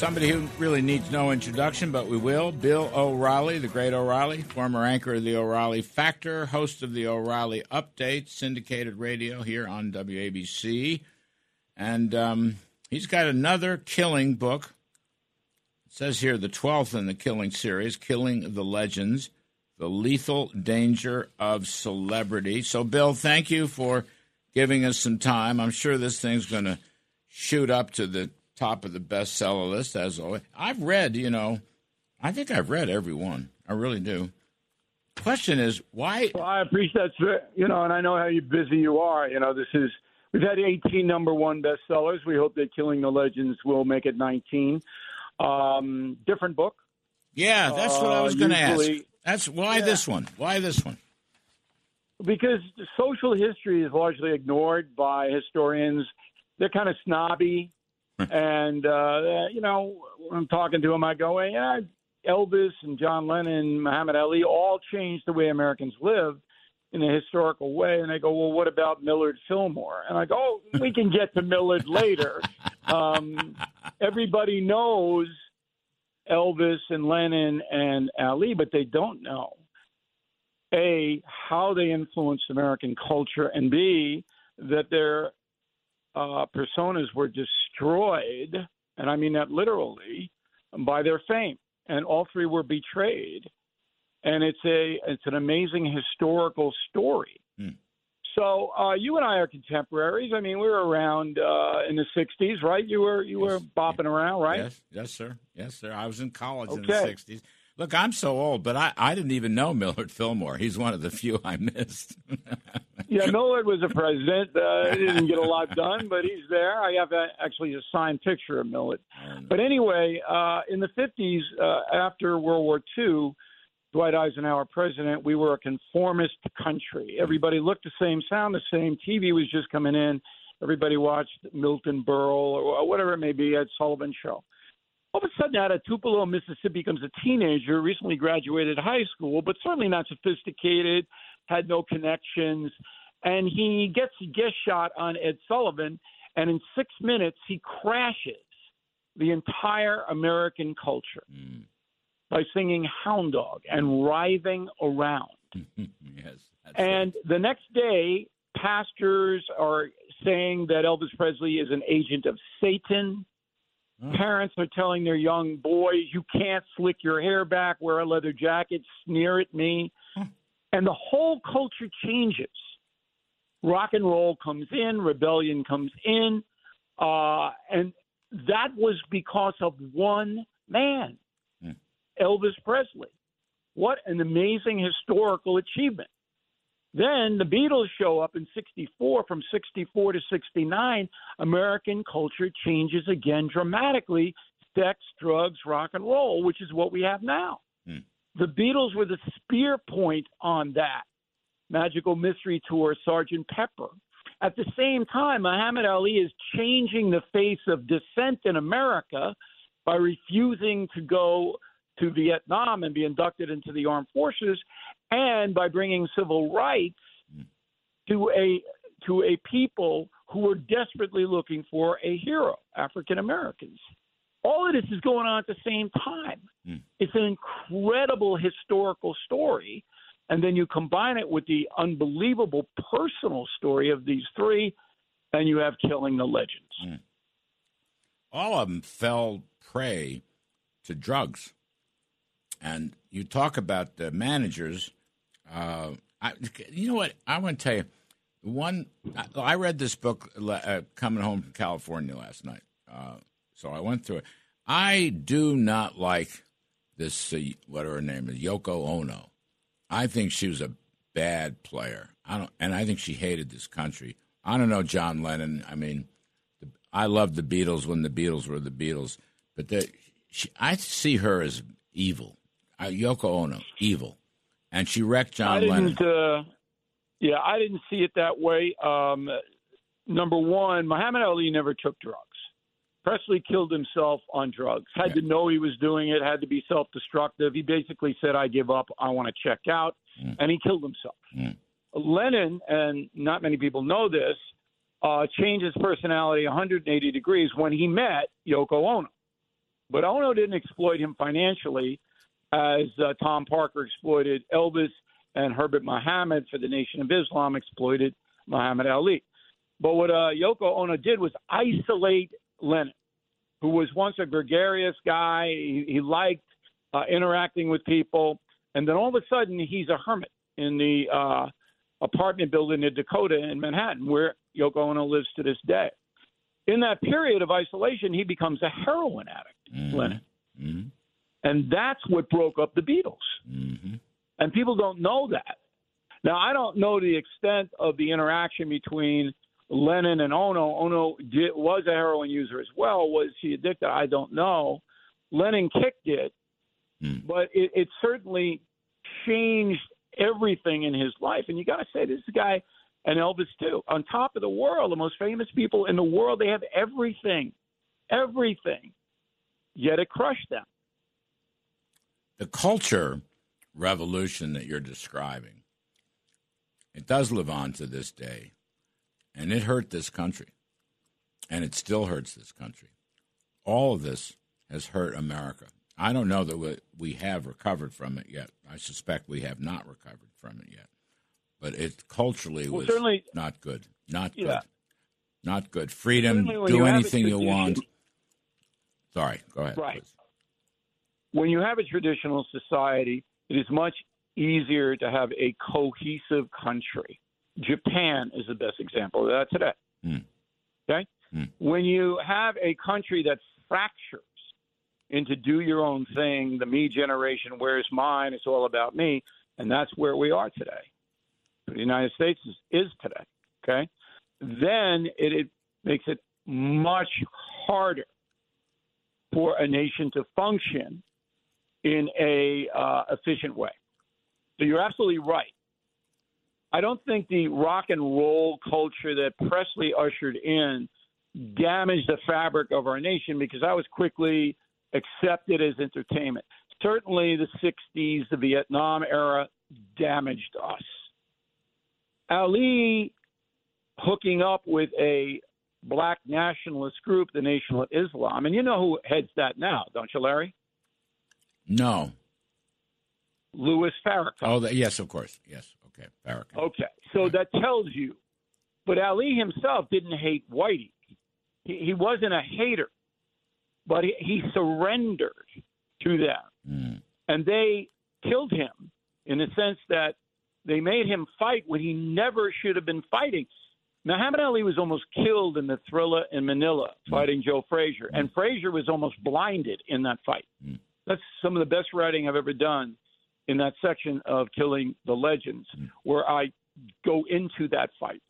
Somebody who really needs no introduction, but we will. Bill O'Reilly, the great O'Reilly, former anchor of the O'Reilly Factor, host of the O'Reilly Update, syndicated radio here on WABC. And um, he's got another killing book. It says here the 12th in the killing series, Killing the Legends, The Lethal Danger of Celebrity. So, Bill, thank you for giving us some time. I'm sure this thing's going to shoot up to the top of the bestseller list as always. I've read, you know, I think I've read every one. I really do. Question is why? Well, I appreciate that, you know, and I know how busy you are. You know, this is we've had 18 number one bestsellers. We hope that Killing the Legends will make it 19. Um, different book. Yeah, that's what I was going to Uh, ask. That's why Yeah. this one? Why this one? because social history is largely ignored by historians. They're kind of snobby, and uh, you know, when I'm talking to him, I go, "Yeah, Elvis and John Lennon, Muhammad Ali, all changed the way Americans lived." In a historical way, and they go, "Well, what about Millard Fillmore?" And I go, oh, "We can get to Millard later." Um, everybody knows Elvis and Lennon and Ali, but they don't know a how they influenced American culture, and b that their uh, personas were destroyed, and I mean that literally, by their fame, and all three were betrayed, and it's a it's an amazing historical story. Hmm. So uh, you and I are contemporaries. I mean, we were around uh, in the '60s, right? You were you were Yes. bopping around, right? Yes, yes, sir. Yes, sir. I was in college in the '60s. Look, I'm so old, but I, I didn't even know Millard Fillmore. He's one of the few I missed. Yeah, Millard was a president. Uh, didn't get a lot done, but he's there. I have a, actually a signed picture of Millard. But anyway, uh, in the 50s, uh, after World War II, Dwight Eisenhower president, we were a conformist country. Everybody looked the same, sound the same. TV was just coming in. Everybody watched Milton Berle or whatever it may be, Ed Sullivan show. All of a sudden, out of Tupelo, Mississippi, comes a teenager, recently graduated high school, but certainly not sophisticated, had no connections, and he gets a guest shot on Ed Sullivan, and in six minutes, he crashes the entire American culture Mm. by singing Hound Dog and writhing around. yes. And the next day, pastors are saying that Elvis Presley is an agent of Satan. Oh. Parents are telling their young boys, you can't slick your hair back, wear a leather jacket, sneer at me. And the whole culture changes. Rock and roll comes in, rebellion comes in. Uh, and that was because of one man, Hmm. Elvis Presley. What an amazing historical achievement. Then the Beatles show up in 64. From 64 to 69, American culture changes again dramatically sex, drugs, rock and roll, which is what we have now. Hmm. The Beatles were the spear point on that. Magical Mystery Tour, Sergeant Pepper. At the same time, Muhammad Ali is changing the face of dissent in America by refusing to go to Vietnam and be inducted into the armed forces, and by bringing civil rights to a to a people who were desperately looking for a hero, African Americans. All of this is going on at the same time. Hmm. It's an incredible historical story. And then you combine it with the unbelievable personal story of these three, and you have Killing the Legends. all of them fell prey to drugs. And you talk about the managers. Uh, I, you know what? I want to tell you. One, I, I read this book uh, coming home from California last night. Uh, so I went through it. I do not like this, uh, whatever her name is, Yoko Ono. I think she was a bad player. I don't, and I think she hated this country. I don't know John Lennon. I mean, the, I loved the Beatles when the Beatles were the Beatles, but the, she, I see her as evil. Uh, Yoko Ono, evil, and she wrecked John I Lennon. Uh, yeah, I didn't see it that way. Um, number one, Muhammad Ali never took drugs. Presley killed himself on drugs. Had Yeah. to know he was doing it. Had to be self-destructive. He basically said, "I give up. I want to check out," Mm. and he killed himself. Mm. Lennon, and not many people know this, uh, changed his personality 180 degrees when he met Yoko Ono. But Ono didn't exploit him financially as uh, Tom Parker exploited Elvis and Herbert Muhammad for the Nation of Islam exploited Muhammad Ali. But what uh, Yoko Ono did was isolate Lennon, who was once a gregarious guy. He, he liked uh, interacting with people. And then all of a sudden, he's a hermit in the uh, apartment building in Dakota in Manhattan, where Yoko Ono lives to this day. In that period of isolation, he becomes a heroin addict, mm-hmm. Lennon. Mm-hmm. And that's what broke up the Beatles. Mm-hmm. And people don't know that. Now, I don't know the extent of the interaction between Lennon and Ono. Ono did, was a heroin user as well. Was he addicted? I don't know. Lennon kicked it, mm. but it, it certainly changed everything in his life. And you got to say, this guy and Elvis too, on top of the world, the most famous people in the world, they have everything, everything. Yet it crushed them. The culture revolution that you're describing, it does live on to this day. And it hurt this country. And it still hurts this country. All of this has hurt America. I don't know that we have recovered from it yet. I suspect we have not recovered from it yet. But it culturally well, was not good. Not yeah. good. Not good. Freedom, do you anything you want. Sorry, go ahead. Right. Please. When you have a traditional society, it is much easier to have a cohesive country. Japan is the best example of that today. Mm. Okay? Mm. When you have a country that fractures into do your own thing, the me generation, where's mine, it's all about me, and that's where we are today. The United States is, is today. Okay? Then it, it makes it much harder for a nation to function in a uh, efficient way. So you're absolutely right. I don't think the rock and roll culture that Presley ushered in damaged the fabric of our nation because I was quickly accepted as entertainment. Certainly, the 60s, the Vietnam era damaged us. Ali hooking up with a black nationalist group, the Nation of Islam, and you know who heads that now, don't you, Larry? No. Louis Farrakhan. Oh, yes, of course. Yes. Okay, Farrakhan. Okay, so that tells you. But Ali himself didn't hate Whitey. He, he wasn't a hater, but he, he surrendered to them, mm. and they killed him in the sense that they made him fight when he never should have been fighting. Muhammad Ali was almost killed in the Thrilla in Manila mm. fighting Joe Frazier, and Frazier was almost blinded in that fight. Mm. That's some of the best writing I've ever done in that section of Killing the Legends, mm. where I go into that fight.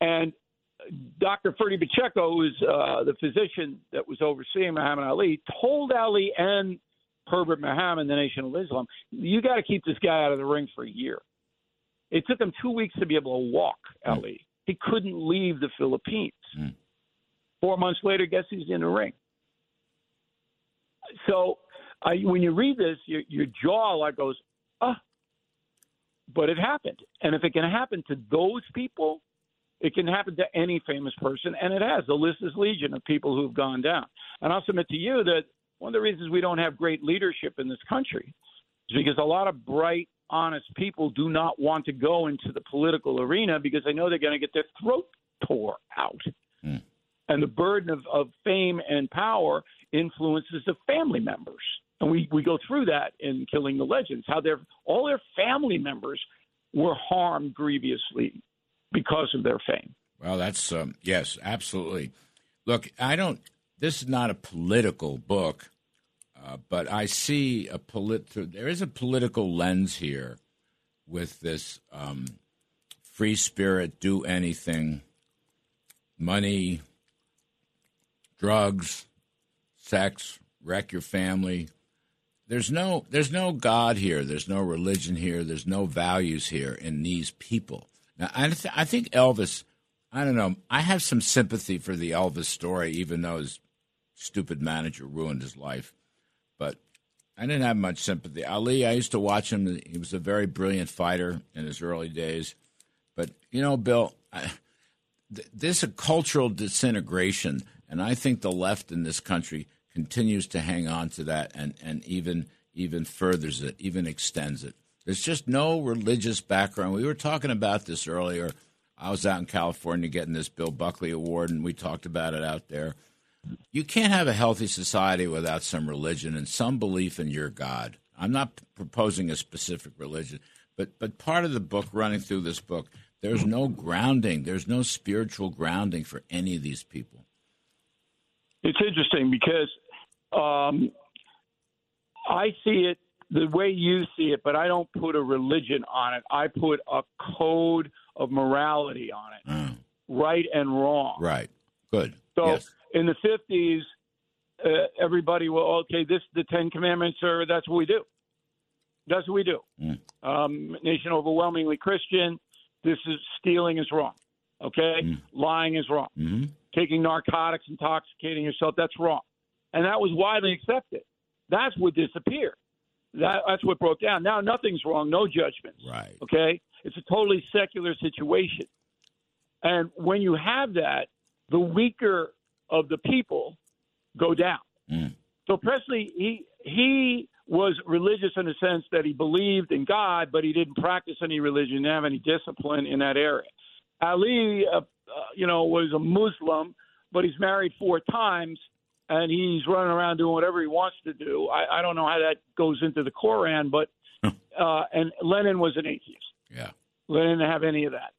And Dr. Ferdy Pacheco, who's uh, the physician that was overseeing Muhammad Ali, told Ali and Herbert Muhammad, the Nation of Islam, you got to keep this guy out of the ring for a year. It took him two weeks to be able to walk, mm. Ali. He couldn't leave the Philippines. Mm. Four months later, guess who's in the ring? So I, when you read this, your, your jaw like goes, ah. But it happened, and if it can happen to those people, it can happen to any famous person, and it has. The list is legion of people who've gone down. And I'll submit to you that one of the reasons we don't have great leadership in this country is because a lot of bright, honest people do not want to go into the political arena because they know they're going to get their throat tore out. Mm. And the burden of, of fame and power influences the family members and we, we go through that in Killing the Legends, how their all their family members were harmed grievously because of their fame. Well, that's um, yes, absolutely. Look, I don't. This is not a political book, uh, but I see a polit. There is a political lens here with this um, free spirit, do anything, money, drugs, sex, wreck your family there's no there's no God here. There's no religion here. There's no values here in these people. Now, I, th- I think Elvis. I don't know. I have some sympathy for the Elvis story, even though his stupid manager ruined his life. But I didn't have much sympathy. Ali, I used to watch him. He was a very brilliant fighter in his early days. But you know, Bill, I, th- this is a cultural disintegration, and I think the left in this country continues to hang on to that and, and even even furthers it, even extends it. There's just no religious background. We were talking about this earlier. I was out in California getting this Bill Buckley Award, and we talked about it out there. You can't have a healthy society without some religion and some belief in your God. I'm not proposing a specific religion, but but part of the book, running through this book, there's no grounding. There's no spiritual grounding for any of these people. It's interesting because um, I see it the way you see it, but I don't put a religion on it. I put a code of morality on it, mm. right and wrong. Right. Good. So yes. in the fifties, uh, everybody will okay. This the Ten Commandments are that's what we do. That's what we do. Mm. Um, nation overwhelmingly Christian. This is stealing is wrong. Okay, mm. lying is wrong. Mm-hmm. Taking narcotics, intoxicating yourself, that's wrong, and that was widely accepted. That's what disappeared. That, that's what broke down. Now nothing's wrong, no judgments. Right. Okay, it's a totally secular situation, and when you have that, the weaker of the people go down. Mm. So Presley, he he was religious in the sense that he believed in God, but he didn't practice any religion, didn't have any discipline in that area. Ali, uh, uh, you know, was a Muslim, but he's married four times and he's running around doing whatever he wants to do. I, I don't know how that goes into the Koran, but uh, and Lennon was an atheist. Yeah, Lennon didn't have any of that.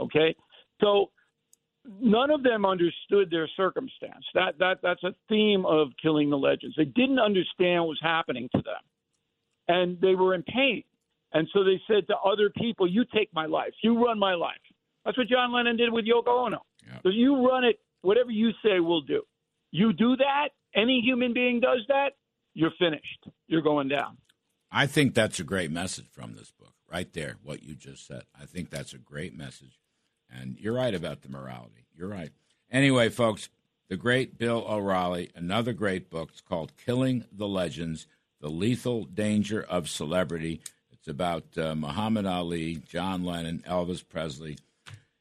Okay, so none of them understood their circumstance. That that that's a theme of killing the legends. They didn't understand what was happening to them, and they were in pain. And so they said to other people, "You take my life. You run my life." That's what John Lennon did with Yoko Ono. So you run it. Whatever you say, we'll do. You do that. Any human being does that. You're finished. You're going down. I think that's a great message from this book, right there. What you just said. I think that's a great message. And you're right about the morality. You're right. Anyway, folks, the great Bill O'Reilly, another great book. It's called Killing the Legends The Lethal Danger of Celebrity. It's about uh, Muhammad Ali, John Lennon, Elvis Presley.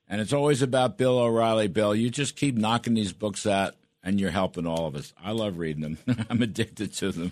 And it's always about Bill O'Reilly. Bill, you just keep knocking these books out, and you're helping all of us. I love reading them, I'm addicted to them.